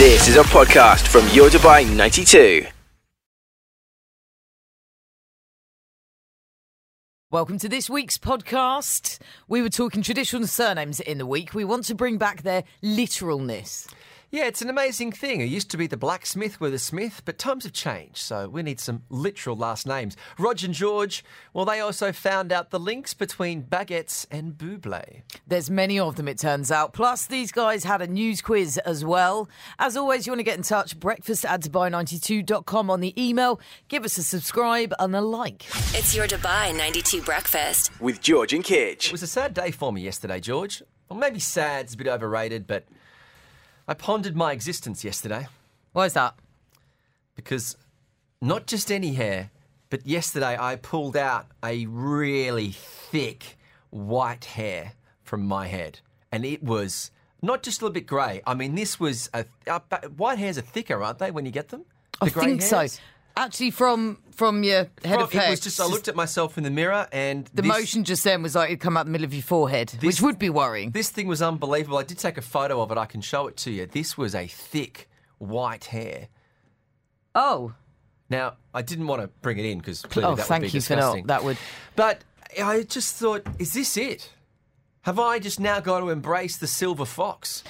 This is a podcast from Your Dubai 92. Welcome to this week's podcast. We were talking traditional surnames in the week. We want to bring back their literalness. Yeah, it's an amazing thing. It used to be the blacksmith with a smith, but times have changed, so we need some literal last names. Roger and George, well, they also found out the links between baguettes and Bublé. There's many of them, it turns out. Plus, these guys had a news quiz as well. As always, you want to get in touch, breakfast at dubai92.com on the email. Give us a subscribe and a like. It's your Dubai 92 breakfast. With George and Kitch. It was a sad day for me yesterday, George. Well, maybe sad's a bit overrated, but I pondered my existence yesterday Why is that? because not just any hair, but yesterday I pulled out a really thick white hair from my head. And it was not just a little bit grey. I mean, this was a. Uh, white hairs are thicker, aren't they, when you get them? I The grey think hairs? so. Actually, from from your head From- of hair, it was just, I looked at myself in the mirror and the this, motion just then was like it'd come out the middle of your forehead, which would be worrying. This thing was unbelievable. I did take a photo of it. I can show it to you. This was a thick white hair. oh, Now, I didn't want to bring it in because clearly oh, that would be you for disgusting. not. That would. But I just thought, is this it? Have I just now got to embrace the silver fox?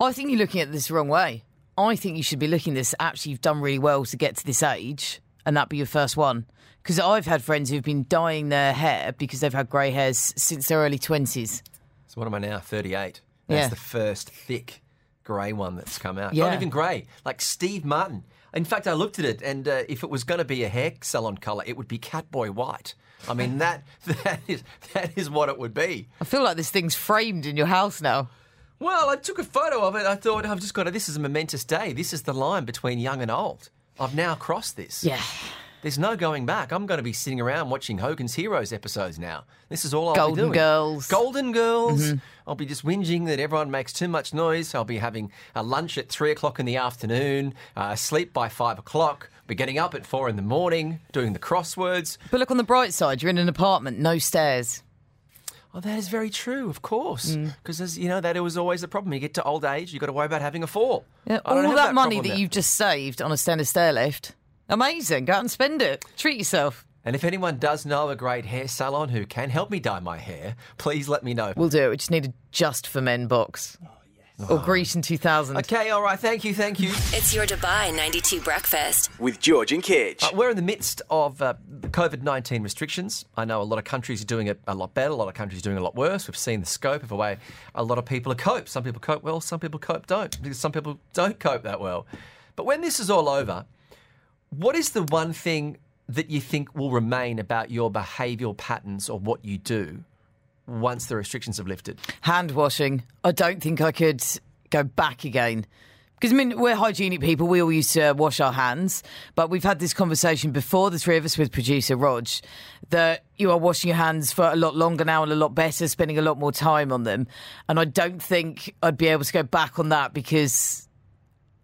Oh, I think you're looking at this the wrong way. I think you should be looking at this. Actually, you've done really well to get to this age, and that be your first one. Because I've had friends who've been dyeing their hair because they've had grey hairs since their early twenties. So what am I now? 38. That's Yeah. the first thick grey one that's come out. Yeah. Not even grey, like Steve Martin. In fact, I looked at it, and uh, if it was going to be a hair salon colour, it would be Catboy White. I mean, that that is that is what it would be. I feel like this thing's framed in your house now. Well, I took a photo of it. I thought I've just got to. This is a momentous day. This is the line between young and old. I've now crossed this. Yeah, There's no going back. I'm going to be sitting around watching Hogan's Heroes episodes now. This is all I'll be Golden doing. Girls. Golden Girls. I'll be just whinging that everyone makes too much noise. I'll be having a lunch at three o'clock in the afternoon, uh, sleep by five o'clock, be getting up at four in the morning, doing the crosswords. but look on the bright side. You're in an apartment, no stairs. Oh, that is very true, of course. Mm. Because, as you know, that it was always the problem. You get to old age, you've got to worry about having a fall. Yeah, all have that, money that now. you've just saved on a standard stair lift. Amazing. Go out and spend it. Treat yourself. And if anyone does know a great hair salon who can help me dye my hair, please let me know. We'll do it. We just need a just for men box. Or Grecian 2000. Okay, all right. Thank you, thank you. It's your Dubai 92 breakfast. With George and Kitch. Uh, we're in the midst of uh, COVID 19 restrictions. I know a lot of countries are doing it a lot better, a lot of countries are doing it a lot worse. We've seen the scope of the way a lot of people are cope. Some people cope well, some people cope don't, because some people don't cope that well. But when this is all over, what is the one thing that you think will remain about your behavioural patterns or what you do once the restrictions have lifted? hand washing. I don't think I could go back again. Because, I mean, we're hygienic people. We all used to wash our hands. But we've had this conversation before, the three of us, with producer Rog, that you are washing your hands for a lot longer now and a lot better, spending a lot more time on them. And I don't think I'd be able to go back on that because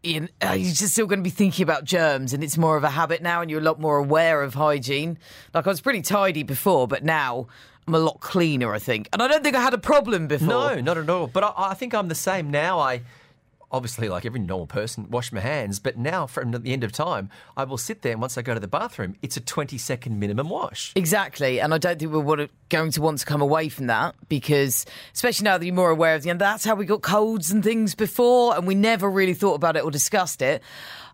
you know, uh, you're just still going to be thinking about germs and it's more of a habit now and you're a lot more aware of hygiene. Like I was pretty tidy before, but now I'm a lot cleaner, I think. And I don't think I had a problem before. No, not at all. But I, I think I'm the same now. I obviously, like every normal person, wash my hands. But now, from the end of time, I will sit there and once I go to the bathroom, it's a 20 second minimum wash. Exactly, and I don't think we're going to want to come away from that because, especially now that you're more aware of the, and that's how we got colds and things before, and we never really thought about it or discussed it.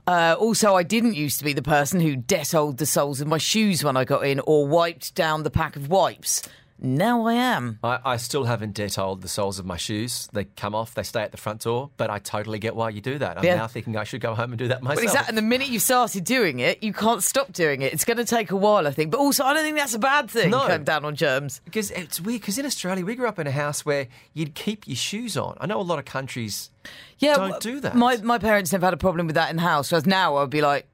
Uh, also, I didn't used to be the person who detoled the soles of my shoes when I got in or wiped down the pack of wipes. Now I am. I, I still haven't detoled the soles of my shoes. They come off, they stay at the front door, but I totally get why you do that. I'm Yeah. now thinking I should go home and do that myself. But exactly, and the minute you started doing it, you can't stop doing it. It's going to take a while, I think. But also, I don't think that's a bad thing. No. Cutting down on germs. Because it's weird, because in Australia, we grew up in a house where you'd keep your shoes on. I know a lot of countries Yeah, don't w- do that. My my parents never had a problem with that in the house. Whereas now, I'd be like,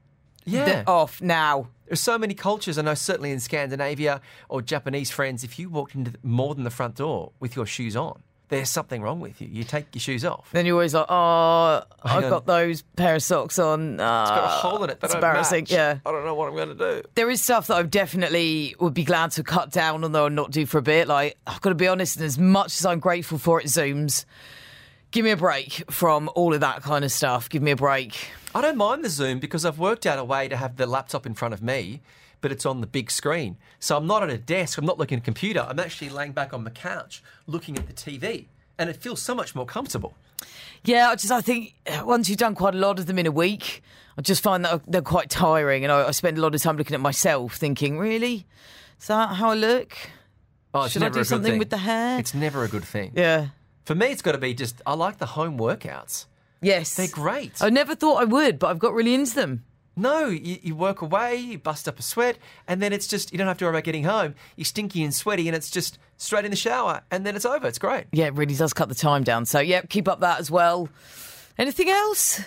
yeah. "They're off now." There's so many cultures. I know certainly in Scandinavia or Japanese friends, if you walked into the, more than the front door with your shoes on, there's something wrong with you. You take your shoes off. Then you're always like, "Oh, I've got those pair of socks on." Uh, It's got a hole in it. That it's embarrassing. match. Yeah, I don't know what I'm going to do. there is stuff that I definitely would be glad to cut down on though and not do for a bit. Like I've got to be honest, and as much as I'm grateful for it, Zooms. Give me a break from all of that kind of stuff. Give me a break. I don't mind the Zoom because I've worked out a way to have the laptop in front of me, but it's on the big screen. So I'm not at a desk, I'm not looking at a computer. I'm actually laying back on the couch looking at the TV. And it feels so much more comfortable. Yeah, I just I think uh, once you've done quite a lot of them in a week, I just find that uh, they're quite tiring, and I, I spend a lot of time looking at myself, thinking, really, is that how I look? Oh, Should I do something thing. with the hair? It's never a good thing. Yeah. For me, it's got to be just, I like the home workouts. Yes. They're great. I never thought I would, but I've got really into them. No, you, you work away, you bust up a sweat, and then it's just, you don't have to worry about getting home. You're stinky and sweaty, and it's just straight in the shower, and then it's over. It's great. Yeah, it really does cut the time down. So, yeah, keep up that as well. Anything else?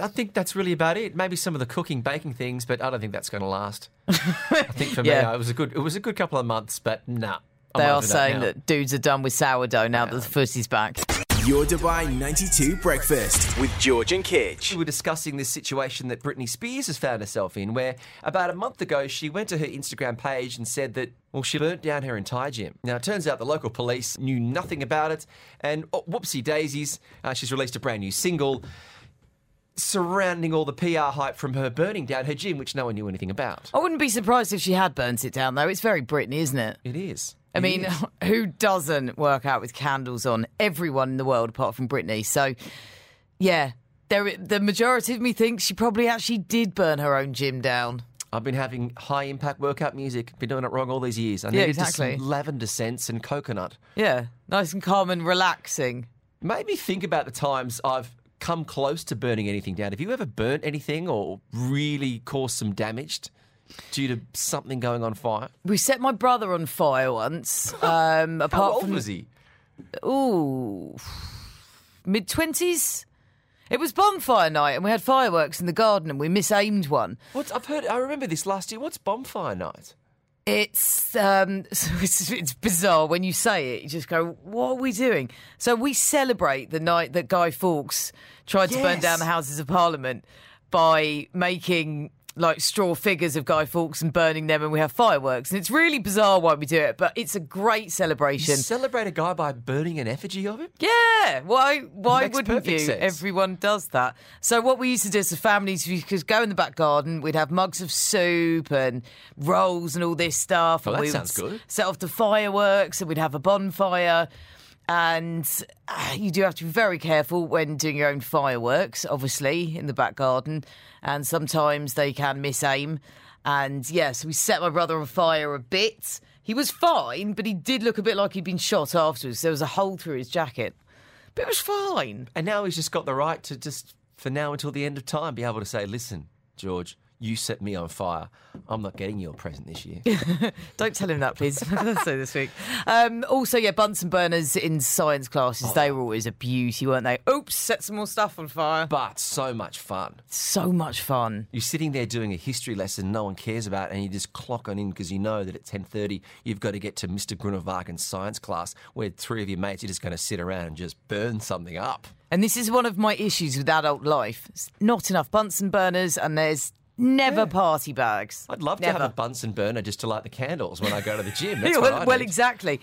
I think that's really about it. Maybe some of the cooking, baking things, but I don't think that's going to last. I think for Yeah. me, it was a good. It was a good couple of months, but nah. I'm They are saying now. that dudes are done with sourdough now that the foot is back. Your Dubai 92 Breakfast with George and Kitch. We were discussing this situation that Britney Spears has found herself in, where about a month ago she went to her Instagram page and said that, well, she burnt down her entire gym. Now, it turns out the local police knew nothing about it, and oh, whoopsie daisies, uh, she's released a brand new single surrounding all the PR hype from her burning down her gym, which no one knew anything about. I wouldn't be surprised if she had burnt it down, though. It's very Britney, isn't it? It is. I mean, who doesn't work out with candles on? Everyone in the world apart from Britney. So, yeah, there, the majority of me thinks she probably actually did burn her own gym down. I've been having high impact workout music, been doing it wrong all these years. I Yeah, needed exactly. some lavender scents and coconut. Yeah, nice and calm and relaxing. Made me think about the times I've come close to burning anything down. Have you ever burnt anything or really caused some damage due to something going on fire? We set my brother on fire once. Um, How apart old from was he? ooh, mid twenties. It was bonfire night, and we had fireworks in the garden, and we misaimed one. What I've heard. I remember this last year. What's bonfire night? It's um, so it's, it's bizarre when you say it. You just go, "What are we doing?" So we celebrate the night that Guy Fawkes tried to burn Yes. down the Houses of Parliament by making like straw figures of Guy Fawkes and burning them, and we have fireworks. And it's really bizarre why we do it, but it's a great celebration. Celebrate a guy by burning an effigy of him. Yeah, why why wouldn't you? sense. Everyone does that. So what we used to do as a family is we could go in the back garden, we'd have mugs of soup and rolls and all this stuff. Well, and that we sounds good. set off the fireworks and we'd have a bonfire. And uh, you do have to be very careful when doing your own fireworks, obviously, in the back garden. And sometimes they can miss aim. And yes, we set my brother on fire a bit. He was fine, but he did look a bit like he'd been shot afterwards. There was a hole through his jacket. But it was fine. And now he's just got the right to just, for now until the end of time, be able to say, "Listen, George, you set me on fire. I'm not getting you a present this year." Don't tell him that, please. so this week. Um, also, yeah, Bunsen burners in science classes, they were always a beauty, weren't they? Oops, set some more stuff on fire. but so much fun. So much fun. You're sitting there doing a history lesson no one cares about, and you just clock on in because you know that at 10:30 you've got to get to Mr. Grunewagen's science class, where three of your mates are just going to sit around and just burn something up. And this is one of my issues with adult life. It's not enough Bunsen burners, and there's never party bags. I'd love to have a Bunsen burner just to light the candles when I go to the gym. That's Yeah, what well, I well, need. exactly.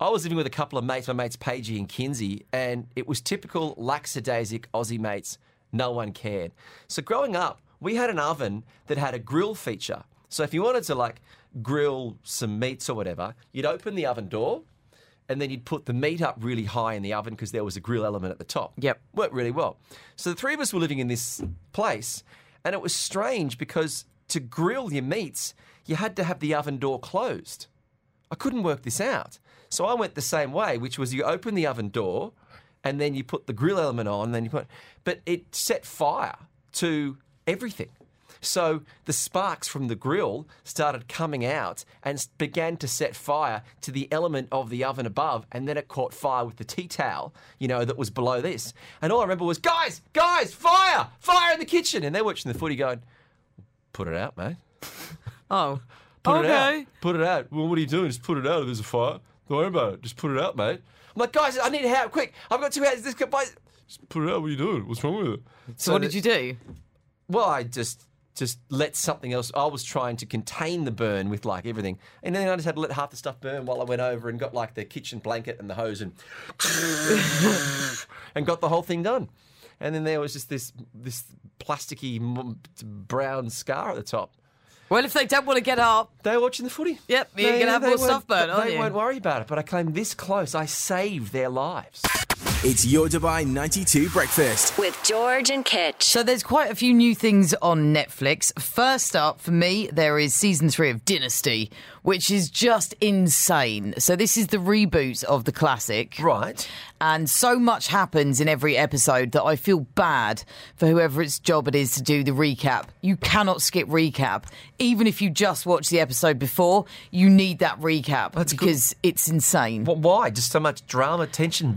I was living with a couple of mates, my mates Pagey and Kinsey, and it was typical lackadaisic Aussie mates. No one cared. So growing up, we had an oven that had a grill feature. So if you wanted to like grill some meats or whatever, you'd open the oven door, and then you'd put the meat up really high in the oven because there was a grill element at the top. Yep. Worked really well. So the three of us were living in this place, and it was strange because to grill your meats, you had to have the oven door closed. I couldn't work this out. So I went the same way, which was you open the oven door and then you put the grill element on, then you put but it set fire to everything. So the sparks from the grill started coming out and began to set fire to the element of the oven above, and then it caught fire with the tea towel, you know, that was below this. And all I remember was, guys, guys, fire, fire in the kitchen. And they're watching the footy going, put it out, mate. Oh. Put it okay. out. Put it out. Well, what are you doing? Just put it out if there's a fire. Don't worry about it. Just put it out, mate. I'm like, guys, I need help, quick. I've got two hours. This guy. Just put it out. What are you doing? What's wrong with it? So, what did you do? Well, I just just let something else. I was trying to contain the burn with like everything, and then I just had to let half the stuff burn while I went over and got like the kitchen blanket and the hose and and got the whole thing done. And then there was just this this plasticky brown scar at the top. Well, if they don't want to get up, they're watching the footy. Yep, you're gonna have more stuff aren't They you? won't worry about it, but I came this close. I saved their lives. It's your Dubai 92 breakfast. With George and Kitch. So there's quite a few new things on Netflix. First up, for me, there is season three of Dynasty, which is just insane. So this is the reboot of the classic. Right. And so much happens in every episode that I feel bad for whoever its job it is to do the recap. You cannot skip recap. Even if you just watch the episode before, you need that recap That's good. because it's insane. But why? Just so much drama, tension,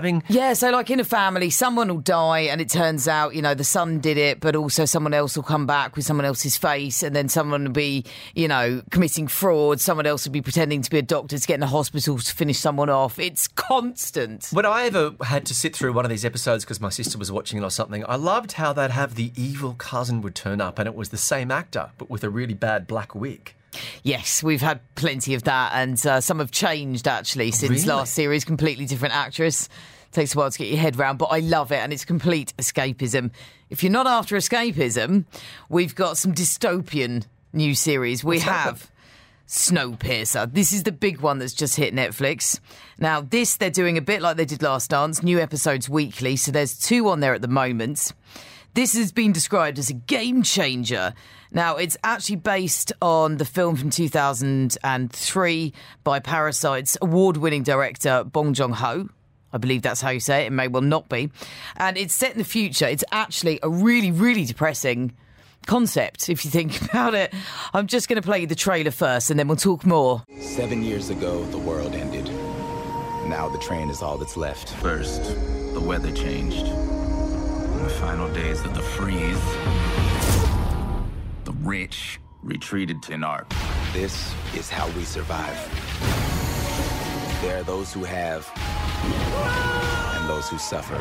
backstabbing. Yeah, so like in a family, someone will die, and it turns out, you know, the son did it, but also someone else will come back with someone else's face, and then someone will be, you know, committing fraud. Someone else will be pretending to be a doctor to get in the hospital to finish someone off. It's constant. When I ever had to sit through one of these episodes because my sister was watching it or something, I loved how they'd have the evil cousin would turn up and it was the same actor but with a really bad black wig. Yes, we've had plenty of that, and uh, some have changed actually since Really? last series. Completely different actress. Takes a while to get your head round, but I love it, and it's complete escapism. If you're not after escapism, we've got some dystopian new series. We What's have Snowpiercer. This is the big one that's just hit Netflix. Now, this they're doing a bit like they did last dance, new episodes weekly. So there's two on there at the moment. This has been described as a game changer. Now, it's actually based on the film from 2003 by Parasite's award winning director Bong Joon Ho. I believe that's how you say it. It may well not be. And it's set in the future. It's actually a really, really depressing concept if you think about it. I'm just going to play you the trailer first and then we'll talk more. Seven years ago, the world ended. Now the train is all that's left. First, the weather changed. In the final days of the freeze, the rich retreated to Narp. This is how we survive. There are those who have, and those who suffer.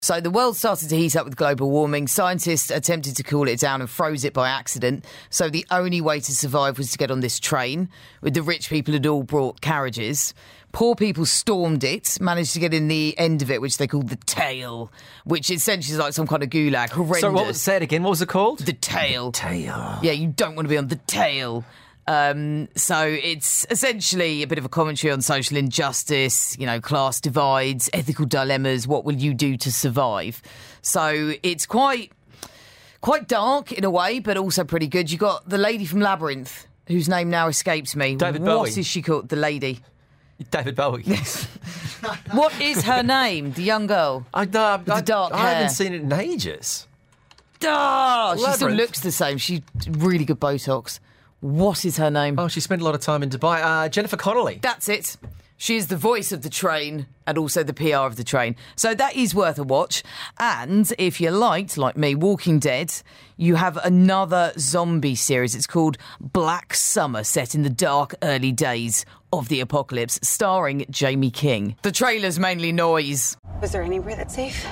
So the world started to heat up with global warming. Scientists attempted to cool it down and froze it by accident. So the only way to survive was to get on this train. With the rich people had all brought carriages. Poor people stormed it, managed to get in the end of it, which they called the tail, which essentially is like some kind of gulag. Horrendous. So what was say it again? What was it called? the tail. tail. Yeah, you don't want to be on the tail. Um, so it's essentially a bit of a commentary on social injustice, you know, class divides, ethical dilemmas. What will you do to survive? So it's quite quite dark in a way, but also pretty good. You got the lady from Labyrinth, whose name now escapes me. David What Bowie. is she called? The lady. David Bowie. Yes. What is her name? The young girl. I, no, I, dark I hair. haven't seen it in ages. Ah, she still looks the same. She really good Botox. What is her name? Oh, she spent a lot of time in Dubai. Uh, Jennifer Connelly. That's it. She is the voice of the train and also the PR of the train. So that is worth a watch. And if you liked, like me, Walking Dead, you have another zombie series. It's called Black Summer, set in the dark early days of the apocalypse, starring Jaime King. The trailer's mainly noise. Was there anywhere that's safe?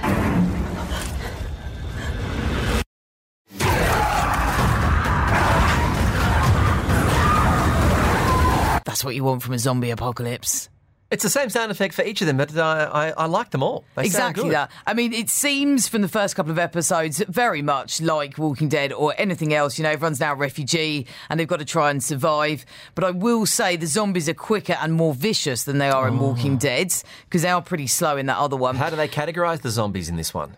That's what you want from a zombie apocalypse. It's the same sound effect for each of them, but uh, I, I like them all. They exactly that. I mean, it seems from the first couple of episodes very much like Walking Dead or anything else. You know, everyone's now a refugee and they've got to try and survive. But I will say the zombies are quicker and more vicious than they are in Walking Dead because they are pretty slow in that other one. How do they categorise the zombies in this one?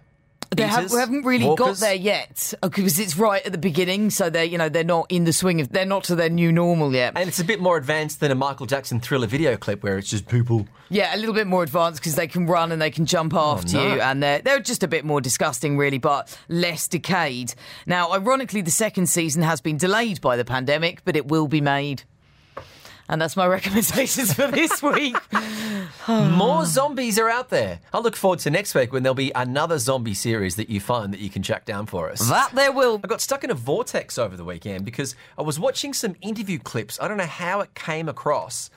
They have, we haven't really got there yet uh, because it's right at the beginning. So they're you know they're not in the swing of they're not to their new normal yet. And it's a bit more advanced than a Michael Jackson thriller video clip where it's just people. Yeah, a little bit more advanced because they can run and they can jump oh, after no. you, and they're they're just a bit more disgusting, really, but less decayed. Now, ironically, the second season has been delayed by the pandemic, but it will be made. And that's my recommendations for this week. More zombies are out there. I look forward to next week when there'll be another zombie series that you find that you can track down for us. that there will. I got stuck in a vortex over the weekend because I was watching some interview clips. I don't know how it came across,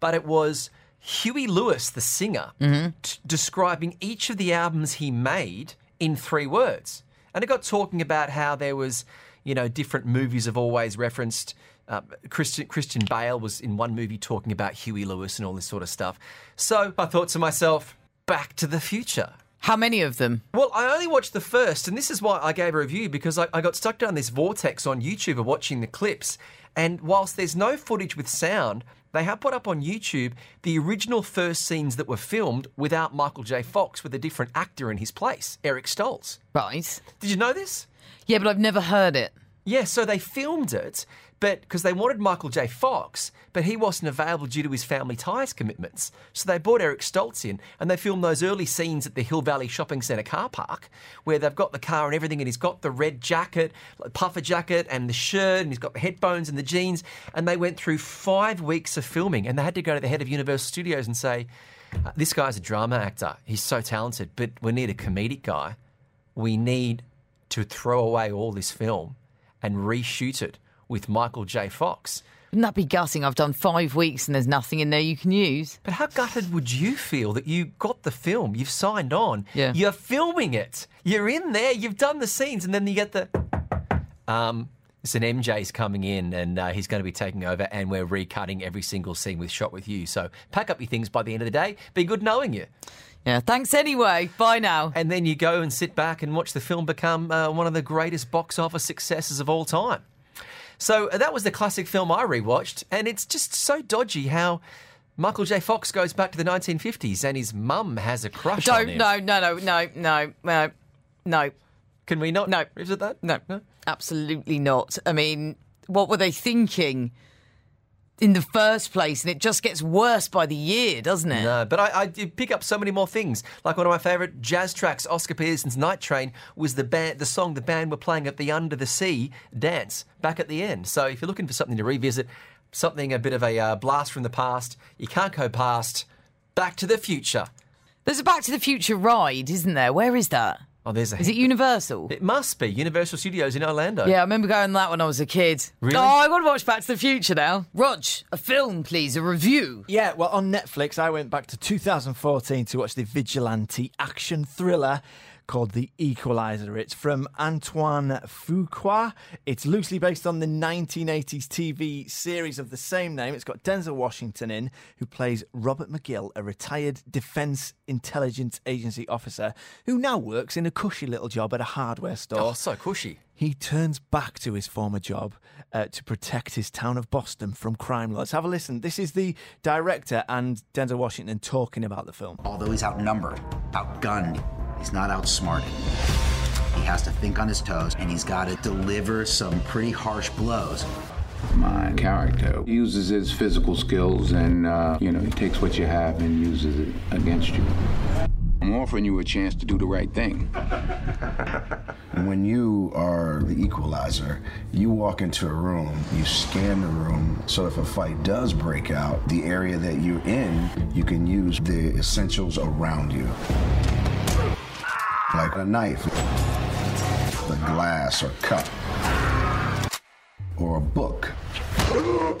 but it was Huey Lewis, the singer, mm-hmm. t- describing each of the albums he made in three words. And it got talking about how there was, you know, different movies have always referenced. Uh, Christian Christian Bale was in one movie talking about Huey Lewis and all this sort of stuff. So I thought to myself, Back to the Future. How many of them? Well, I only watched the first, and this is why I gave a review because I, I got stuck down this vortex on YouTube of watching the clips. And whilst there's no footage with sound, they have put up on YouTube the original first scenes that were filmed without Michael J. Fox with a different actor in his place, Eric Stoltz. Right. Did you know this? Yeah, but I've never heard it. Yeah, so they filmed it, but because they wanted Michael J. Fox, but he wasn't available due to his family ties commitments. So they brought Eric Stoltz in, and they filmed those early scenes at the Hill Valley Shopping Centre car park, where they've got the car and everything, and he's got the red jacket, puffer jacket, and the shirt, and he's got the headphones and the jeans. And they went through five weeks of filming, and they had to go to the head of Universal Studios and say, "Uh, "This guy's a drama actor. He's so talented, but we need a comedic guy. We need to throw away all this film." and reshoot it with Michael J. Fox. Wouldn't that be gutting? I've done five weeks and there's nothing in there you can use. But how gutted would you feel that you got the film, you've signed on, Yeah. you're filming it, you're in there, you've done the scenes, and then you get the. Um, listen, MJ's coming in and uh, he's going to be taking over, and we're recutting every single scene with shot with you. So pack up your things by the end of the day. Be good knowing you. Yeah, thanks anyway. Bye now. And then you go and sit back and watch the film become uh, one of the greatest box office successes of all time. So uh, that was the classic film I rewatched, and it's just so dodgy how Michael J. Fox goes back to the 1950s and his mum has a crush on Don't, him. no, no, no, no, no, no, no, Can we not No. Is it that? no, absolutely not. I mean, what were they thinking in the first place? And it just gets worse by the year, doesn't it? No, but I, I did pick up so many more things. Like one of my favourite jazz tracks, Oscar Peterson's "Night Train," was the band, the song the band were playing at the Under the Sea dance back at the end. So if you're looking for something to revisit, something a bit of a uh, blast from the past, you can't go past Back to the Future. There's a Back to the Future ride, isn't there? Where is that? Oh, there's a. Is it Universal? It must be Universal Studios in Orlando. Yeah, I remember going to that when I was a kid. Really? Oh, I want to watch Back to the Future now. Rog, a film, please, a review. Yeah, well, on Netflix, I went back to 2014 to watch the vigilante action thriller called The Equalizer. It's from Antoine Fuqua. It's loosely based on the 1980s TV series of the same name. It's got Denzel Washington in, who plays Robert McGill, a retired Defense Intelligence Agency officer who now works in a cushy little job at a hardware store. Oh, so cushy. He turns back to his former job uh, to protect his town of Boston from crime lords. Have a listen. This is the director and Denzel Washington talking about the film. Although he's outnumbered, outgunned, he's not outsmarted. He has to think on his toes and he's got to deliver some pretty harsh blows. My character uses his physical skills and, uh, you know, he takes what you have and uses it against you. I'm offering you a chance to do the right thing. When you are the equalizer, you walk into a room, you scan the room, so if a fight does break out, the area that you're in, you can use the essentials around you. Like a knife, a glass or cup, or a book.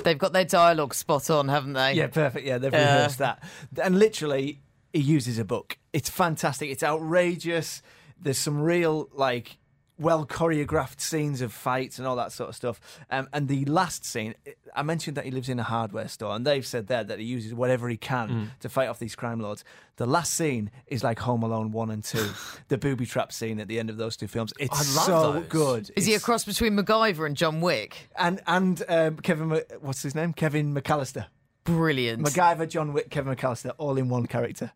They've got their dialogue spot on, haven't they? Yeah, perfect. Yeah, they've Yeah. rehearsed that. And literally, he uses a book. It's fantastic. It's outrageous. There's some real, like, well choreographed scenes of fights and all that sort of stuff. Um, and the last scene, I mentioned that he lives in a hardware store, and they've said there that he uses whatever he can Mm. to fight off these crime lords. The last scene is like Home Alone 1 and 2, the booby trap scene at the end of those two films. It's so those. good. Is he a cross between MacGyver and John Wick? And, and um, Kevin, what's his name? Kevin McCallister. Brilliant. MacGyver, John Wick, Kevin McCallister, all in one character.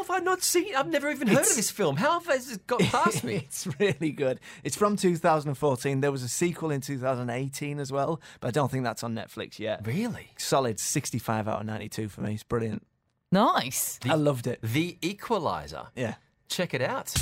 How, how have I not seen? I've never even heard It's- of this film. How have it got past me? it's really good. It's from 2014. There was a sequel in 2018 as well, but I don't think that's on Netflix yet. really? Solid 65 out of 92 for me. It's brilliant. nice. I loved it. The Equalizer. Yeah. Check it out.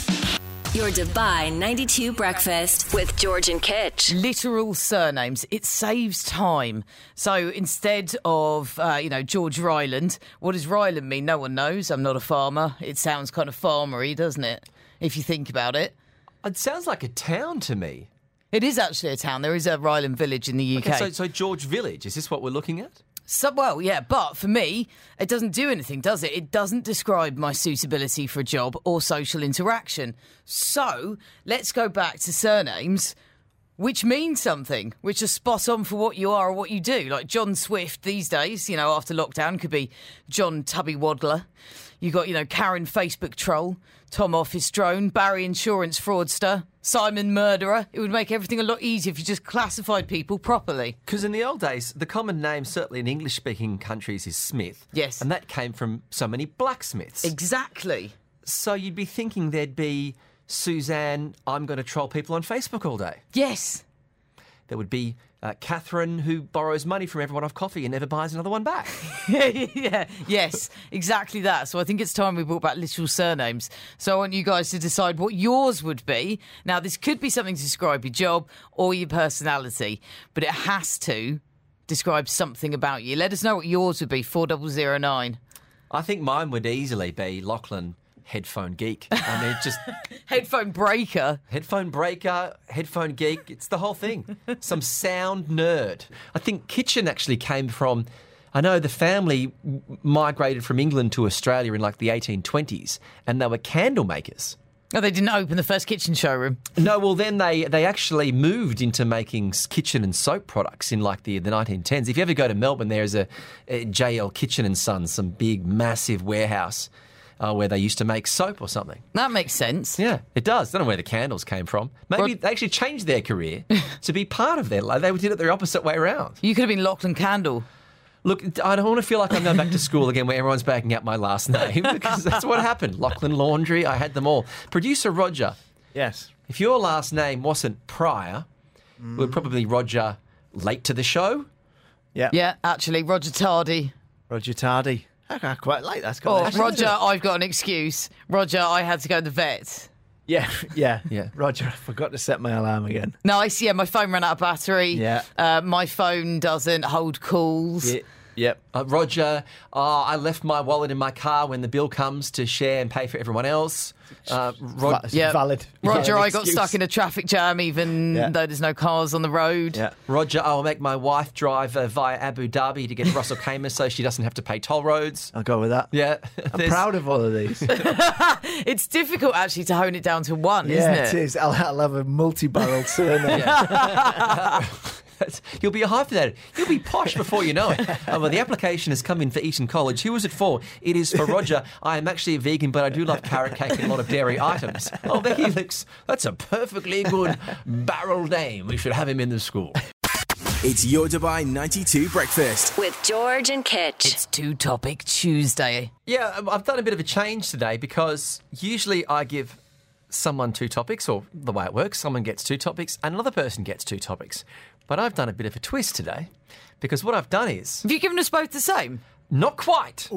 Your Dubai 92 breakfast with George and Kitch. Literal surnames. It saves time. So instead of, uh, you know, George Ryland, what does Ryland mean? No one knows. I'm not a farmer. It sounds kind of farmery, doesn't it? If you think about it. It sounds like a town to me. It is actually a town. There is a Ryland village in the UK. Okay, so, so George Village, is this what we're looking at? So, well, yeah, but for me, it doesn't do anything, does it? It doesn't describe my suitability for a job or social interaction. So, let's go back to surnames, which mean something, which are spot on for what you are or what you do. Like John Swift these days, you know, after lockdown, could be John Tubby Waddler. You got, you know, Karen Facebook troll, Tom Office drone, Barry Insurance fraudster, Simon murderer. It would make everything a lot easier if you just classified people properly. Because in the old days, the common name, certainly in English speaking countries, is Smith. Yes. And that came from so many blacksmiths. Exactly. So you'd be thinking there'd be Suzanne, I'm going to troll people on Facebook all day. Yes. There would be uh, Catherine, who borrows money from everyone off coffee and never buys another one back. yeah, yes, exactly that. So I think it's time we brought back literal surnames. So I want you guys to decide what yours would be. Now, this could be something to describe your job or your personality, but it has to describe something about you. Let us know what yours would be. Four double zero nine. I think mine would easily be Lachlan Headphone Geek. I mean, just Headphone breaker. headphone breaker, headphone geek. It's the whole thing. Some sound nerd. I think kitchen actually came from. I know the family migrated from England to Australia in like the 1820s, and they were candle makers. Oh, they didn't open the first kitchen showroom. No, well then they they actually moved into making kitchen and soap products in like the the 1910s. If you ever go to Melbourne, there's a, a JL Kitchen and Sons, some big massive warehouse uh, where they used to make soap or something. That makes sense. Yeah, it does. I Don't know where the candles came from. Maybe Rod- they actually changed their career to be part of their life. They did it the opposite way around. You could have been Lachlan Candle. Look, I don't want to feel like I'm going back to school again where everyone's backing up my last name because that's what happened. Lachlan Laundry, I had them all. Producer Roger, Yes. if your last name wasn't Pryor, it would probably Roger late to the show. Yeah. Yeah, actually, Roger Tardy. Roger Tardy. I I quite like that. It's got Or an. Roger, I've got an excuse. Roger, I had to go to the vet. Yeah, yeah, Yeah. Roger, I forgot to set my alarm again. Nice, yeah. My phone ran out of battery. Yeah. Uh, my phone doesn't hold calls. Ye- Yep. Uh, Roger, oh, I left my wallet in my car when the bill comes to share and pay for everyone else. Uh, Rod- Va- Yeah. Valid. Roger, Yeah, I got excuse. stuck in a traffic jam even Yeah. though there's no cars on the road. Yeah. Roger, I'll make my wife drive uh, via Abu Dhabi to get Ras Al Khaimah so she doesn't have to pay toll roads. I'll go with that. Yeah. I'm proud of all of these. It's difficult actually to hone it down to one, yeah, isn't it? it is. I'll, I'll have a multi-barreled surname. You'll be hyphenated. You'll be posh before you know it. Uh, well, the application has come in for Eton College. Who is it for? It is for Roger. I am actually a vegan, but I do love carrot cake and a lot of dairy items. Oh, there he looks. That's a perfectly good barrel name. We should have him in the school. It's your Dubai 92 breakfast. With George and Kitch. It's Two Topic Tuesday. Yeah, um, I've done a bit of a change today because usually I give someone two topics, or the way it works, someone gets two topics and another person gets two topics. But I've done a bit of a twist today because what I've done is Have you given us both the same? not quite.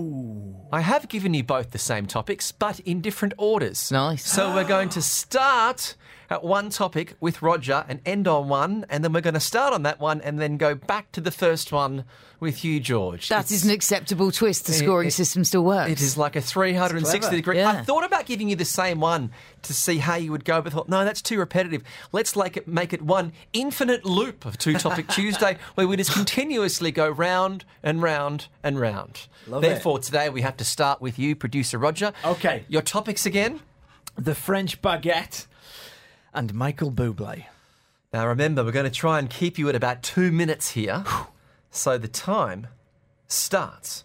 I have given you both the same topics, but in different orders. Nice. So we're going to start Uh, one topic with Roger and end on one, and then we're going to start on that one and then go back to the first one with you, George. That It's- is an acceptable twist. The scoring it- system still works. it is like a 360 degree. Yeah. I thought about giving you the same one to see how you would go, but thought, no, that's too repetitive. Let's like it, make it one infinite loop of Two Topic Tuesday where we just continuously go round and round and round. Love it. Therefore, today we have to start with you, producer Roger. Okay. Your topics again? the French baguette and Michael Bublé. Now, remember, we're going to try and keep you at about two minutes here. so the time starts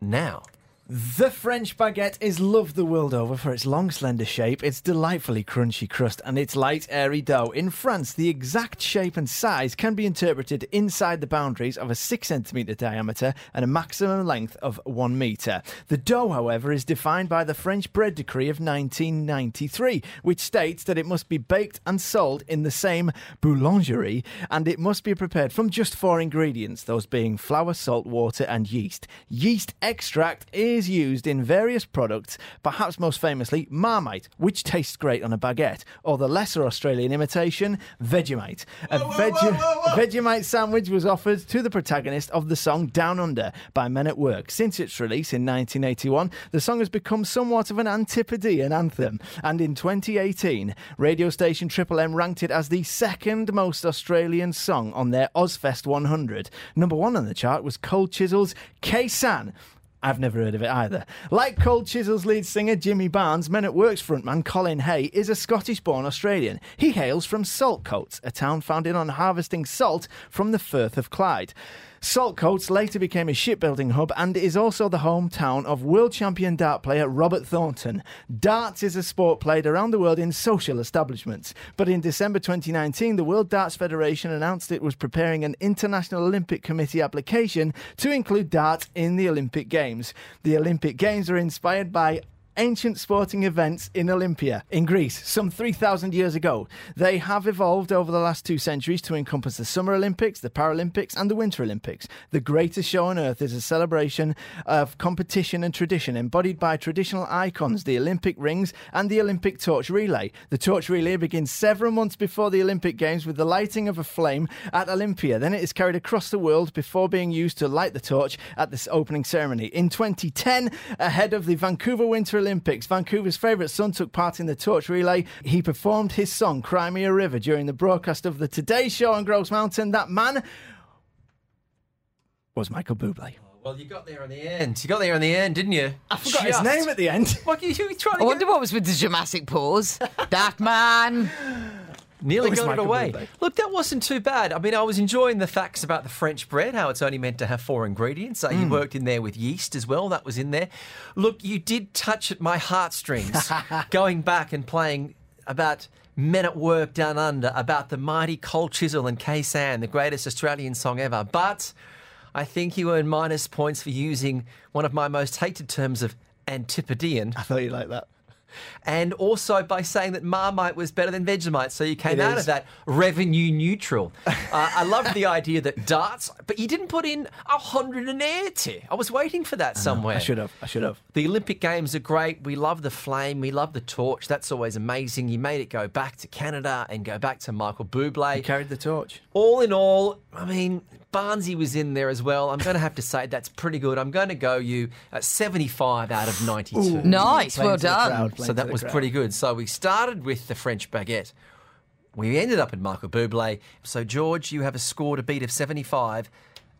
now. The French baguette is loved the world over for its long, slender shape, its delightfully crunchy crust, and its light, airy dough. In France, the exact shape and size can be interpreted inside the boundaries of a 6 centimetre diameter and a maximum length of 1 metre. The dough, however, is defined by the French bread decree of 1993, which states that it must be baked and sold in the same boulangerie, and it must be prepared from just four ingredients, those being flour, salt, water, and yeast. Yeast extract is years used in various products, perhaps most famously Marmite, which tastes great on a baguette, or the lesser Australian imitation, Vegemite. A Vege- Vegemite sandwich was offered to the protagonist of the song Down Under by Men at Work. Since its release in 1981, the song has become somewhat of an Antipodean anthem, and in 2018, radio station Triple M ranked it as the second most Australian song on their Ozzest 100. Number one on the chart was Cold Chisel's Khe Sanh. I've never heard of it either. Like Cold Chisel's lead singer Jimmy Barnes, Men at Work's frontman Colin Hay is a Scottish born Australian. He hails from Saltcoats, a town founded on harvesting salt from the Firth of Clyde. Saltcoats later became a shipbuilding hub and is also the hometown of world champion dart player Robert Thornton. Darts is a sport played around the world in social establishments, but in December 2019, the World Darts Federation announced it was preparing an International Olympic Committee application to include darts in the Olympic Games. The Olympic Games are inspired by ancient sporting events in Olympia, in Greece, some 3,000 years ago. They have evolved over the last two centuries to encompass the Summer Olympics, the Paralympics, and the Winter Olympics. The greatest show on earth is a celebration of competition and tradition embodied by traditional icons, the Olympic rings and the Olympic torch relay. The torch relay begins several months before the Olympic Games with the lighting of a flame at Olympia. Then it is carried across the world before being used to light the torch at this opening ceremony. In 2010, ahead of the Vancouver Winter Olympics, Vancouver's favourite son took part in the torch relay. He performed his song Cry Me a River during the broadcast of the Today Show on Grouse Mountain. That man was Michael Bublé. Oh, well, you got there in the end. You got there in the end, didn't you? I forgot his name at the end. What you, you trying to I to wonder what was with the dramatic pause. that man. Nearly got it away. Look, that wasn't too bad. I mean, I was enjoying the facts about the French bread, how it's only meant to have four ingredients. Uh, Mm. You worked in there with yeast as well. That was in there. Look, you did touch at my heartstrings going back and playing about men at work down under, about the mighty Cold Chisel and Khe Sanh, the greatest Australian song ever. But I think you earn minus points for using one of my most hated terms of antipodean. I thought you liked that. And also by saying that Marmite was better than Vegemite. So you came It out is. of that revenue neutral. uh, I loved the idea that darts, but you didn't put in a hundred and eighty. I was waiting for that somewhere. I should have. I should have. The Olympic Games are great. We love the flame. We love the torch. That's always amazing. You made it go back to Canada and go back to Michael Bublé. He carried the torch. All in all, I mean, Barnesy was in there as well. I'm going to have to say that's pretty good. I'm going to go you at 75 out of 92. Nice, well done. crowd, So that was crowd. pretty good. So we started with the French baguette. We ended up in Michael Bublé. So, George, you have a score to beat of 75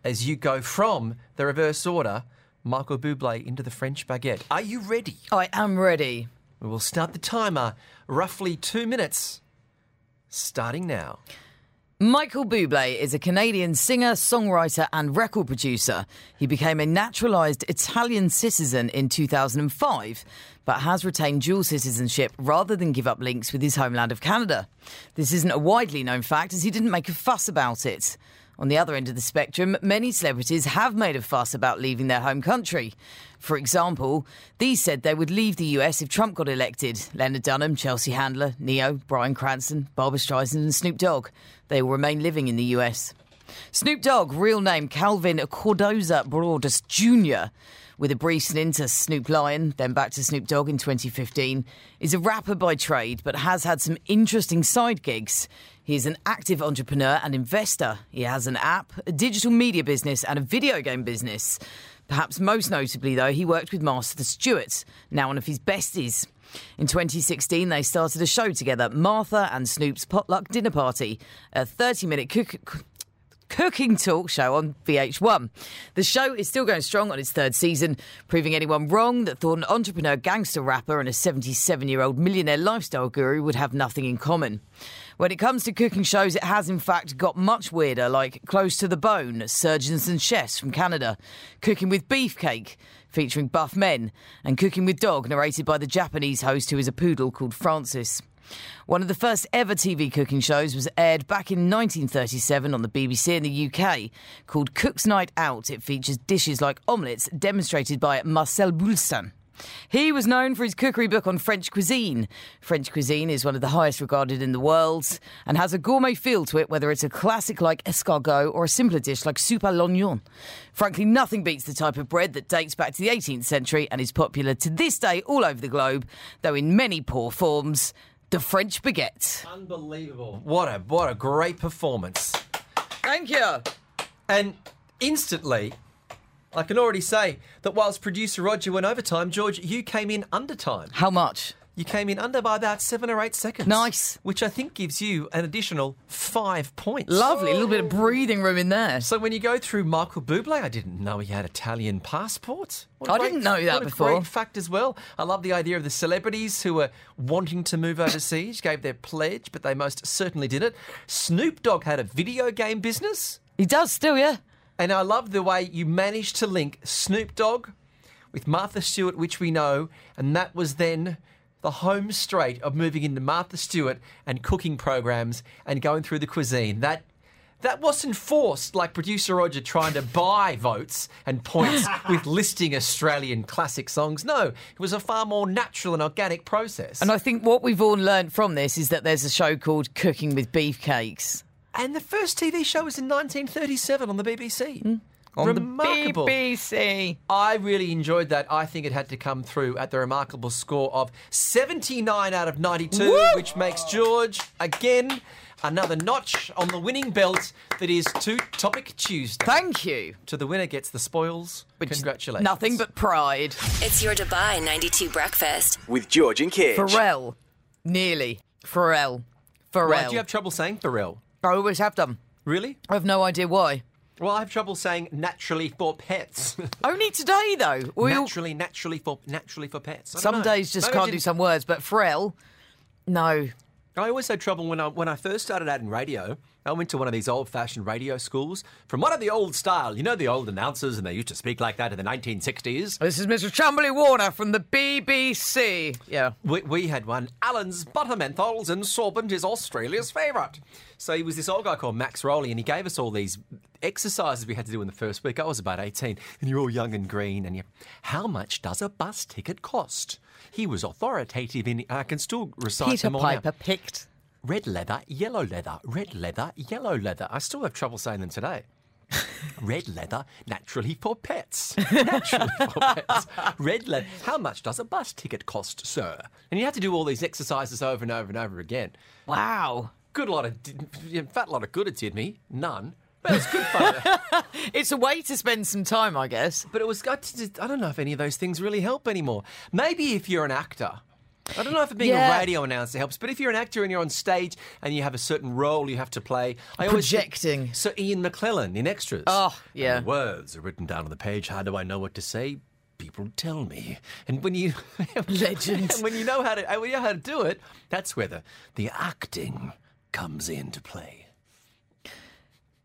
as you go from the reverse order, Michael Bublé into the French baguette. Are you ready? I am ready. We will start the timer roughly two minutes, starting now. Michael Bublé is a Canadian singer, songwriter, and record producer. He became a naturalised Italian citizen in 2005, but has retained dual citizenship rather than give up links with his homeland of Canada. This isn't a widely known fact as he didn't make a fuss about it. On the other end of the spectrum, many celebrities have made a fuss about leaving their home country. For example, these said they would leave the US if Trump got elected. Lena Dunham, Chelsea Handler, Ne-Yo, Bryan Cranston, Barbra Streisand, and Snoop Dogg. They will remain living in the US. Snoop Dogg, real name Calvin Cordozar Broadus Jr., with a brief stint as Snoop Lion, then back to Snoop Dogg in 2015, is a rapper by trade but has had some interesting side gigs. He is an active entrepreneur and investor. He has an app, a digital media business, and a video game business. Perhaps most notably, though, he worked with Martha Stewart, now one of his besties. In 2016, they started a show together, Martha and Snoop's Potluck Dinner Party, a 30 minute cook- cooking talk show on VH1. The show is still going strong on its third season, proving anyone wrong that thought an entrepreneur, gangster rapper, and a 77 year old millionaire lifestyle guru would have nothing in common. When it comes to cooking shows, it has in fact got much weirder, like Close to the Bone, Surgeons and Chefs from Canada, Cooking with Beefcake, featuring buff men, and Cooking with Dog, narrated by the Japanese host who is a poodle called Francis. One of the first ever TV cooking shows was aired back in 1937 on the BBC in the UK, called Cook's Night Out. It features dishes like omelettes demonstrated by Marcel Boulestin. He was known for his cookery book on French cuisine. French cuisine is one of the highest regarded in the world and has a gourmet feel to it, whether it's a classic like escargot or a simpler dish like soupe à l'oignon. Frankly, nothing beats the type of bread that dates back to the 18th century and is popular to this day all over the globe, though in many poor forms. The French baguette. Unbelievable. What a what a great performance. Thank you. And instantly, I can already say that whilst producer Roger went overtime, George, you came in under time. How much? You came in under by about seven or eight seconds. Nice. Which I think gives you an additional five points. Lovely. A little bit of breathing room in there. So when you go through Michael Bublé, I didn't know he had Italian passport. What I didn't know that what a before. Great fact as well. I love the idea of the celebrities who were wanting to move overseas, gave their pledge, but they most certainly did it. Snoop Dogg had a video game business. He does still, yeah. And I love the way you managed to link Snoop Dogg with Martha Stewart, which we know, and that was then the home straight of moving into Martha Stewart and cooking programs and going through the cuisine. That that wasn't forced like producer Roger trying to buy votes and points with listing Australian classic songs. No, it was a far more natural and organic process. And I think what we've all learned from this is that there's a show called Cooking with Beefcakes. And the first TV show was in 1937 on the BBC. Mm. On Remarkable. the BBC. I really enjoyed that. I think it had to come through at the remarkable score of 79 out of 92, Woo! which makes George, again, another notch on the winning belt that is Two Topic Tuesday. Thank you. To the winner gets the spoils. Which Congratulations. Nothing but pride. It's your Dubai 92 breakfast. With George and Kitch. Pharrell. Nearly. Pharrell. Pharrell. Why do you have trouble saying Pharrell? I always have done. Really? I have no idea why. Well, I have trouble saying naturally for pets. Only today, though. We all- naturally, naturally for naturally for pets. I don't some know. days just Maybe I can't do didn't- some words, but Pharrell, no. I always had trouble when I when I first started out in radio. I went to one of these old-fashioned radio schools from one of the old style. You know the old announcers, and they used to speak like that in the 1960s. This is Mr. Chamberlain Warner from the BBC. Yeah. We, we had one. Allen's butter menthols and sorbent is Australia's favourite. So he was this old guy called Max Rowley, and he gave us all these exercises we had to do in the first week. I was about 18, and you're all young and green, and you, how much does a bus ticket cost? He was authoritative in. I can still recite Peter them all now. Piper picked. Red leather, yellow leather, red leather, yellow leather. I still have trouble saying them today. Red leather, naturally for pets. Naturally for pets. Red leather. How much does a bus ticket cost, sir? And you have to do all these exercises over and over and over again. Wow. Good lot of, in fact, lot of good it did me. None. But it's good fun. It's a way to spend some time, I guess. but it was, I don't know if any of those things really help anymore. Maybe if you're an actor. I don't know if being Yeah. a radio announcer helps, but if you're an actor and you're on stage and you have a certain role you have to play, I always Projecting. So Ian McKellen in Extras. Oh, yeah. And words are written down on the page. How do I know what to say? People tell me. And when you Legend. and when you know how to when you know how to do it, that's where the, the acting comes into play.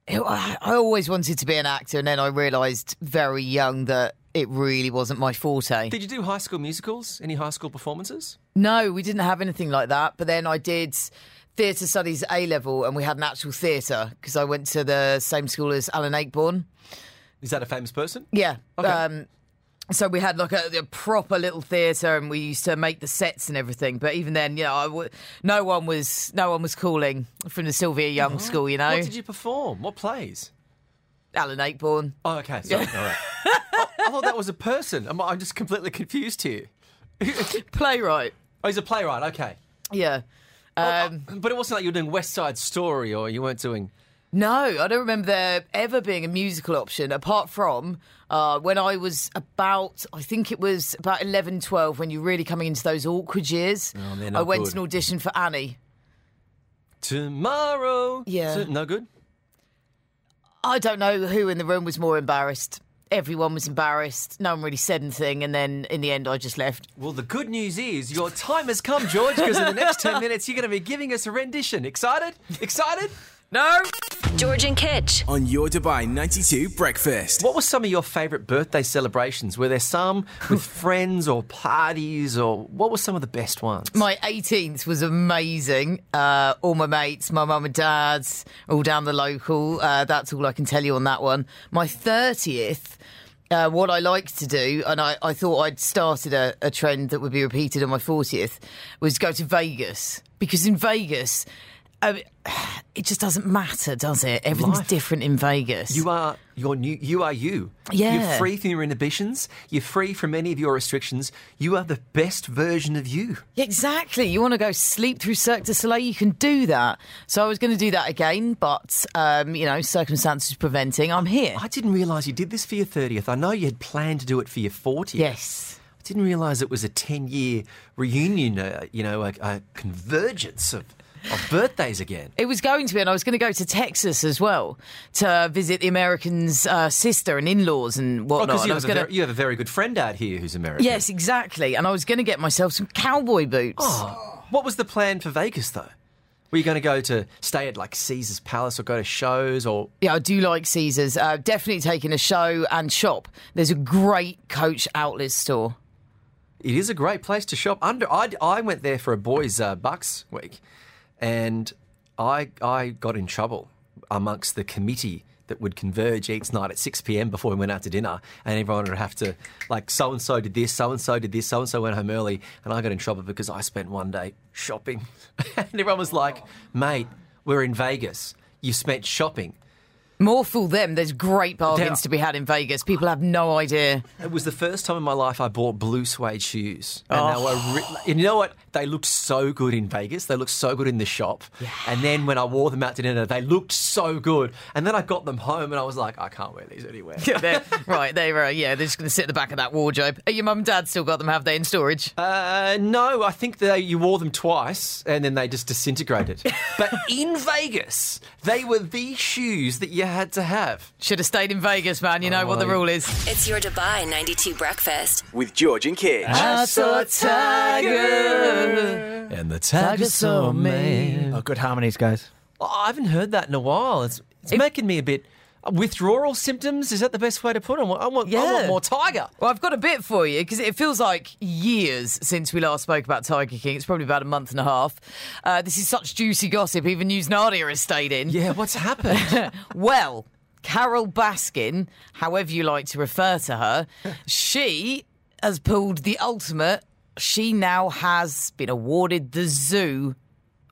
I I always wanted to be an actor, and then I realised very young that it really wasn't my forte. Did you do high school musicals? Any high school performances? No, we didn't have anything like that. But then I did theatre studies A level, and we had an actual theatre because I went to the same school as Alan Ayckbourn. Is that a famous person? Yeah. Okay. Um, so we had like a, a proper little theatre, and we used to make the sets and everything. But even then, you know, I w- no one was no one was calling from the Sylvia Young School. You know, What did you perform? What plays? Alan Ayckbourn. Oh, okay. Sorry. All right. I, I thought that was a person. I'm, I'm just completely confused here. playwright. Oh, he's a playwright. Okay. Yeah. Um, But it wasn't like you were doing West Side Story or you weren't doing. No, I don't remember there ever being a musical option apart from uh, when I was about, I think it was about 11, 12, when you're really coming into those awkward years. Oh, they're I went good. to an audition for Annie. Tomorrow. Yeah. So- no good? I don't know who in the room was more embarrassed. Everyone was embarrassed. No one really said anything. And then in the end, I just left. Well, the good news is your time has come, George, because in the next 10 minutes, you're going to be giving us a rendition. Excited? Excited? No! George and Kitch. On your Dubai 92 breakfast. What were some of your favourite birthday celebrations? Were there some with friends or parties, or what were some of the best ones? My 18th was amazing. Uh, all my mates, my mum and dad's, all down the local. Uh, that's all I can tell you on that one. My 30th, uh, what I like to do, and I, I thought I'd started a, a trend that would be repeated on my 40th, was go to Vegas. Because in Vegas, I mean, it just doesn't matter, does it? Everything's Life. different in Vegas. You are your new. You are you. Yeah. You're free from your inhibitions. You're free from any of your restrictions. You are the best version of you. Exactly. You want to go sleep through Cirque du Soleil, you can do that. So I was going to do that again, but, um, you know, circumstances preventing, I'm here. I didn't realise you did this for your thirtieth. I know you had planned to do it for your fortieth. Yes. I didn't realise it was a ten-year reunion. Uh, you know, a, a convergence of, of birthdays again. It was going to be, and I was going to go to Texas as well to visit the American's uh, sister and in-laws and Oh, whatnot. and you, have a gonna- very- you have a very good friend out here who's American. Yes, exactly. And I was going to get myself some cowboy boots. Oh, what was the plan for Vegas though? Were you going to go to stay at like Caesar's Palace or go to shows or? Yeah, I do like Caesars. Uh, definitely taking a show and shop. There's a great Coach outlet store. It is a great place to shop. Under I, I went there for a boys' uh, Bucks week, and I I got in trouble amongst the committee that would converge each night at six pm before we went out to dinner, and everyone would have to like so and so did this, so and so did this, so and so went home early, and I got in trouble because I spent one day shopping, and everyone was like, "Mate, we're in Vegas. You spent shopping." More fool them. There's great bargains to be had in Vegas. People have no idea. It was the first time in my life I bought blue suede shoes. And Oh. they were re- and you know what? They looked so good in Vegas. They looked so good in the shop. And then when I wore them out to dinner, they looked so good. And then I got them home and I was like, I can't wear these anywhere. They're- right, they were. Yeah, they're just going to sit at the back of that wardrobe. Are your mum and dad still got them? Have they in storage? Uh, no, I think they, you wore them twice and then they just disintegrated. but in Vegas, they were the shoes that you had to have. Should have stayed in Vegas, man. You know what the rule is. It's your Dubai 92 breakfast. With George and Kitch. I saw a tiger. And the Tiger saw me. Oh, good harmonies, guys. Oh, I haven't heard that in a while. It's, it's making me a bit. Withdrawal symptoms? Is that the best way to put it? I want, want, I want more Tiger. Well, I've got a bit for you because it feels like years since we last spoke about Tiger King. It's probably about a month and a half. Uh, this is such juicy gossip. Even News Nadia has stayed in. Yeah, what's happened? Well, Carole Baskin, however you like to refer to her, she has pulled the ultimate. She now has been awarded the zoo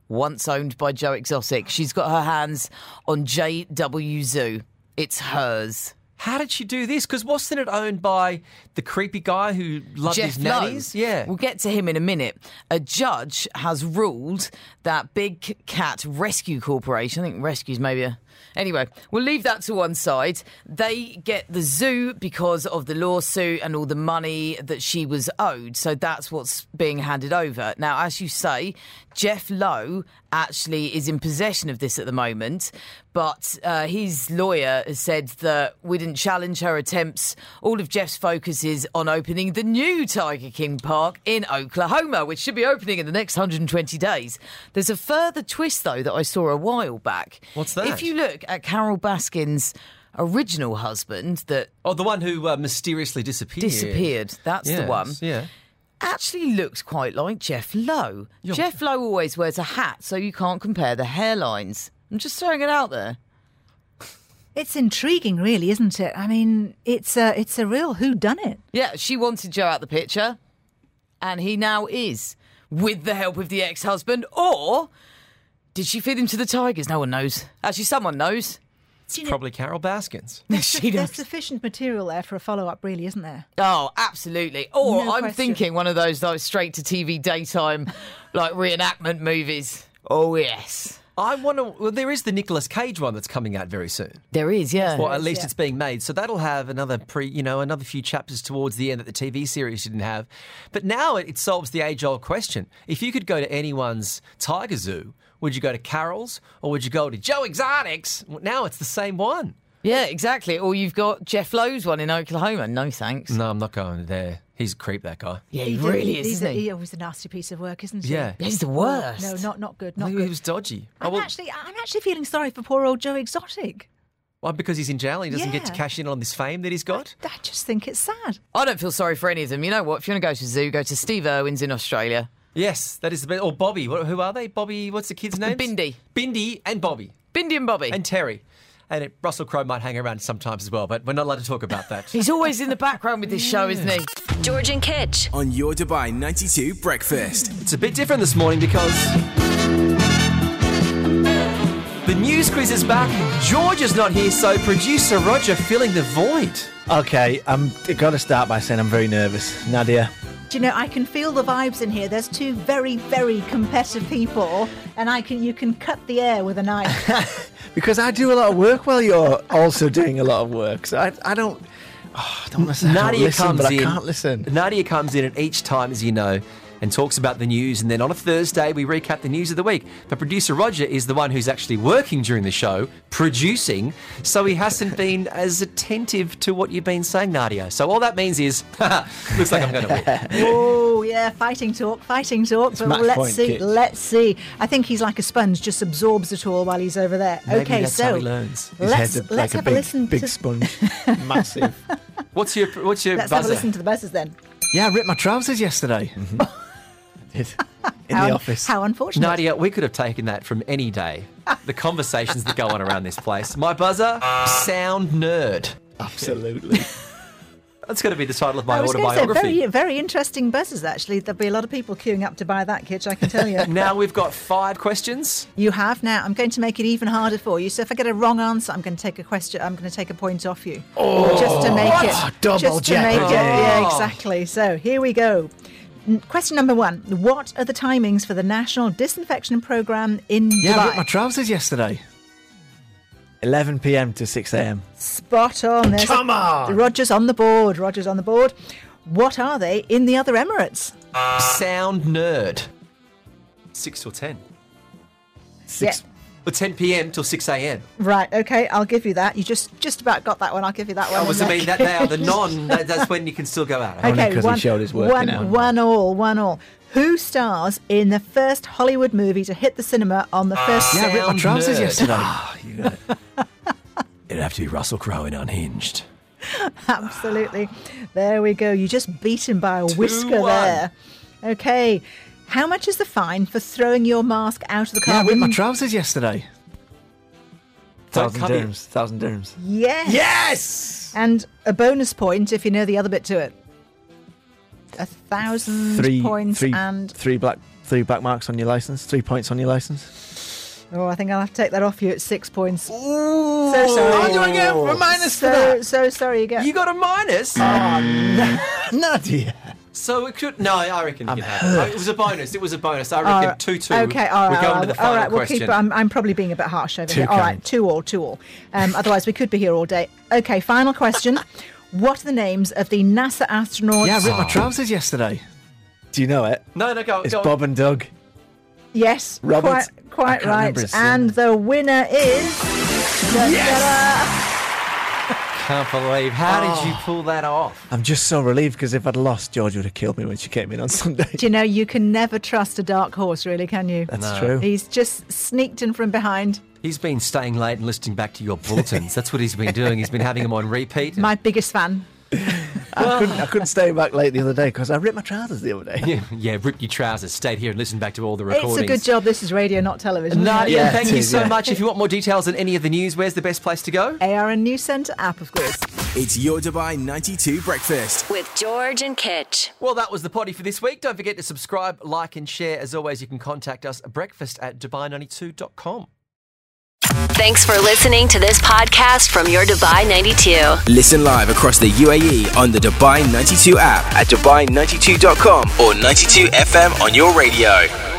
once owned by Joe Exotic. She's got her hands on GW Zoo. It's hers. How did she do this? Because wasn't it owned by the creepy guy who loved Jeff his nannies? Lowe. Yeah. We'll get to him in a minute. A judge has ruled that Big Cat Rescue Corporation, I think rescues maybe a. Anyway, we'll leave that to one side. They get the zoo because of the lawsuit and all the money that she was owed. So that's what's being handed over. Now, as you say, Jeff Lowe actually is in possession of this at the moment, but uh, his lawyer has said that we didn't challenge her attempts. All of Jeff's focus is on opening the new Tiger King Park in Oklahoma, which should be opening in the next 120 days. There's a further twist, though, that I saw a while back. What's that? If you look at Carole Baskin's original husband that Oh, the one who uh, mysteriously disappeared. disappeared, that's the Yes, one Yeah. actually looks quite like Jeff Lowe. Jeff Lowe always wears a hat, so you can't compare the hairlines. I'm just throwing it out there. It's intriguing, really, isn't it? I mean, it's a it's a real who done it. Yeah, she wanted Joe out the picture, and he now is, with the help of the ex-husband, or did she feed him to the tigers? No one knows. Actually, someone knows. Probably Carole Baskins. she There's does. sufficient material there for a follow up, really, isn't there? Oh, absolutely. Or No I'm question. thinking one of those like straight to TV daytime, like reenactment movies. Oh yes, I want to. Well, there is the Nicolas Cage one that's coming out very soon. there is. Yeah. Well, at least yeah. it's being made, so that'll have another pre, you know, another few chapters towards the end that the TV series didn't have. But now it, it solves the age-old question: if you could go to anyone's tiger zoo, would you go to Carole's or would you go to Joe Exotics? Well, Now it's the same one. Yeah, exactly. Or you've got Jeff Lowe's one in Oklahoma. No thanks. No, I'm not going there. He's a creep, that guy. Yeah, he, did- really is, he's isn't a, he? he was a nasty piece of work, isn't he? Yeah. He's the worst. No, not not good. Not think good. he was dodgy. Oh, I'm well, actually I'm actually feeling sorry for poor old Joe Exotic. well, because he's in jail, and he doesn't get to cash in on this fame that he's got. I just think it's sad. I don't feel sorry for any of them. You know what? If you want to go to the zoo, go to Steve Irwin's in Australia. Yes, that is the best. Or Bobby. What, who are they? Bobby. What's the kid's name? Bindi. Bindi and Bobby Bindi and Bobby. and Terri. And it, Russell Crowe might hang around sometimes as well, but we're not allowed to talk about that. He's always in the background with this show, isn't he? George and Kitch. On your Dubai 92 breakfast. It's a bit different this morning because the news quiz is back. George is not here, so producer Roger filling the void. Okay, I'm got to start by saying I'm very nervous. Nadia, Do you know, I can feel the vibes in here. There's two very, very competitive people, and I can you can cut the air with a knife. because I do a lot of work while you're also doing a lot of work, so I, I don't. Oh, I don't want to say I don't listen, comes but in. I can't listen. Nadia comes in, and each time, as you know, and talks about the news. And then on a Thursday, we recap the news of the week. But producer Roger is the one who's actually working during the show, producing. So he hasn't been as attentive to what you've been saying, Nadia. So all that means is, looks like I'm going to win. oh yeah, fighting talk, fighting talk. but let's point, see, Kit. let's see. I think he's like a sponge, just absorbs it all while he's over there. Maybe okay, that's so how he learns. His let's head's a- let's like a have big, a listen big to sponge, massive. What's your What's your let's have a listen to the buzzers then. Yeah, I ripped my trousers yesterday. I did. In how, the office. How unfortunate. Nadia, we could have taken that from any day. The conversations that go on around this place. My buzzer, sound nerd. Absolutely. That's going to be the title of I my was going to say autobiography. very, very interesting buzzers. Actually, there'll be a lot of people queuing up to buy that, Kitch. I can tell you. Now we've got five questions. You have now. I'm going to make it even harder for you. So if I get a wrong answer, I'm going to take a question. I'm going to take a point off you, just to oh, make it Oh, Double just to make it. jeopardy. Yeah, Oh. exactly. So here we go. N- Question number one: What are the timings for the National Disinfection Program in Yeah, I Dubai? ripped my trousers yesterday. 11 p.m. to 6 a.m. Spot on. There's Come on. Rogers on the board. Rogers on the board. What are they in the other Emirates? Sound nerd. Six or ten. Six. Or ten p.m. till six a.m. Right. Okay. I'll give you that. You just just about got that one. I'll give you that oh, one. I was I mean that they are the non. That, that's when you can still go out. Only Okay, 'cause he one, showed his working one, out. one all, one all. Who stars in the first Hollywood movie to hit the cinema on the first? Yeah, I ripped my trousers nerd. yesterday. Ah, It'd have to be Russell Crowe in Unhinged. Absolutely. There we go. You just beat him by a whisker 2-1. there. Okay. How much is the fine for throwing your mask out of the yeah, car? I ripped my trousers yesterday. Thousand cut it. dirhams. Thousand dirhams. Yes. Yes! And a bonus point if you know the other bit to it. A thousand Three, points three, and three black, three black marks on your license. Three points on your license. oh, I think I'll have to take that off you at six points. So sorry. How do I get a minus for so, that? so sorry. You get You got a minus. Ah, Nadia. So it could. No, I reckon you can have it. It was a bonus. It was a bonus. I reckon right. two two. Okay, all right. We're going all to the right, final all right, we'll question. keep. I'm, I'm probably being a bit harsh over Too here. All right, two all, two all. Um, otherwise, we could be here all day. Okay, final question. what are the names of the NASA astronauts? Yeah, I ripped my trousers yesterday. Do you know it? no, no, go. It's go. Bob and Doug. Yes, Robert- quite, quite right. And the winner is. Can't believe. How did you oh. pull that off? I'm just so relieved because if I'd lost, George would have killed me when she came in on Sunday. Do you know you can never trust a dark horse, really, can you? That's No. true. He's just sneaked in from behind. He's been staying late and listening back to your bulletins. That's what he's been doing. He's been having them on repeat. My biggest fan. I couldn't, I couldn't stay back late the other day because I ripped my trousers the other day. yeah, yeah, rip your trousers, stayed here and listened back to all the recordings. It's recordings. a good job this is radio, not television. isn't? Nadia, Yeah, thank you is, so yeah. much. If you want more details on any of the news, where's the best place to go? ARN News Centre app, of course. It's your Dubai 92 breakfast. With George and Kitch. Well, that was the potty for this week. Don't forget to subscribe, like, and share. As always, you can contact us at breakfast at dubai92.com. Thanks for listening to this podcast from your Dubai 92. Listen live across the UAE on the Dubai 92 app at dubai92.com or 92 FM on your radio.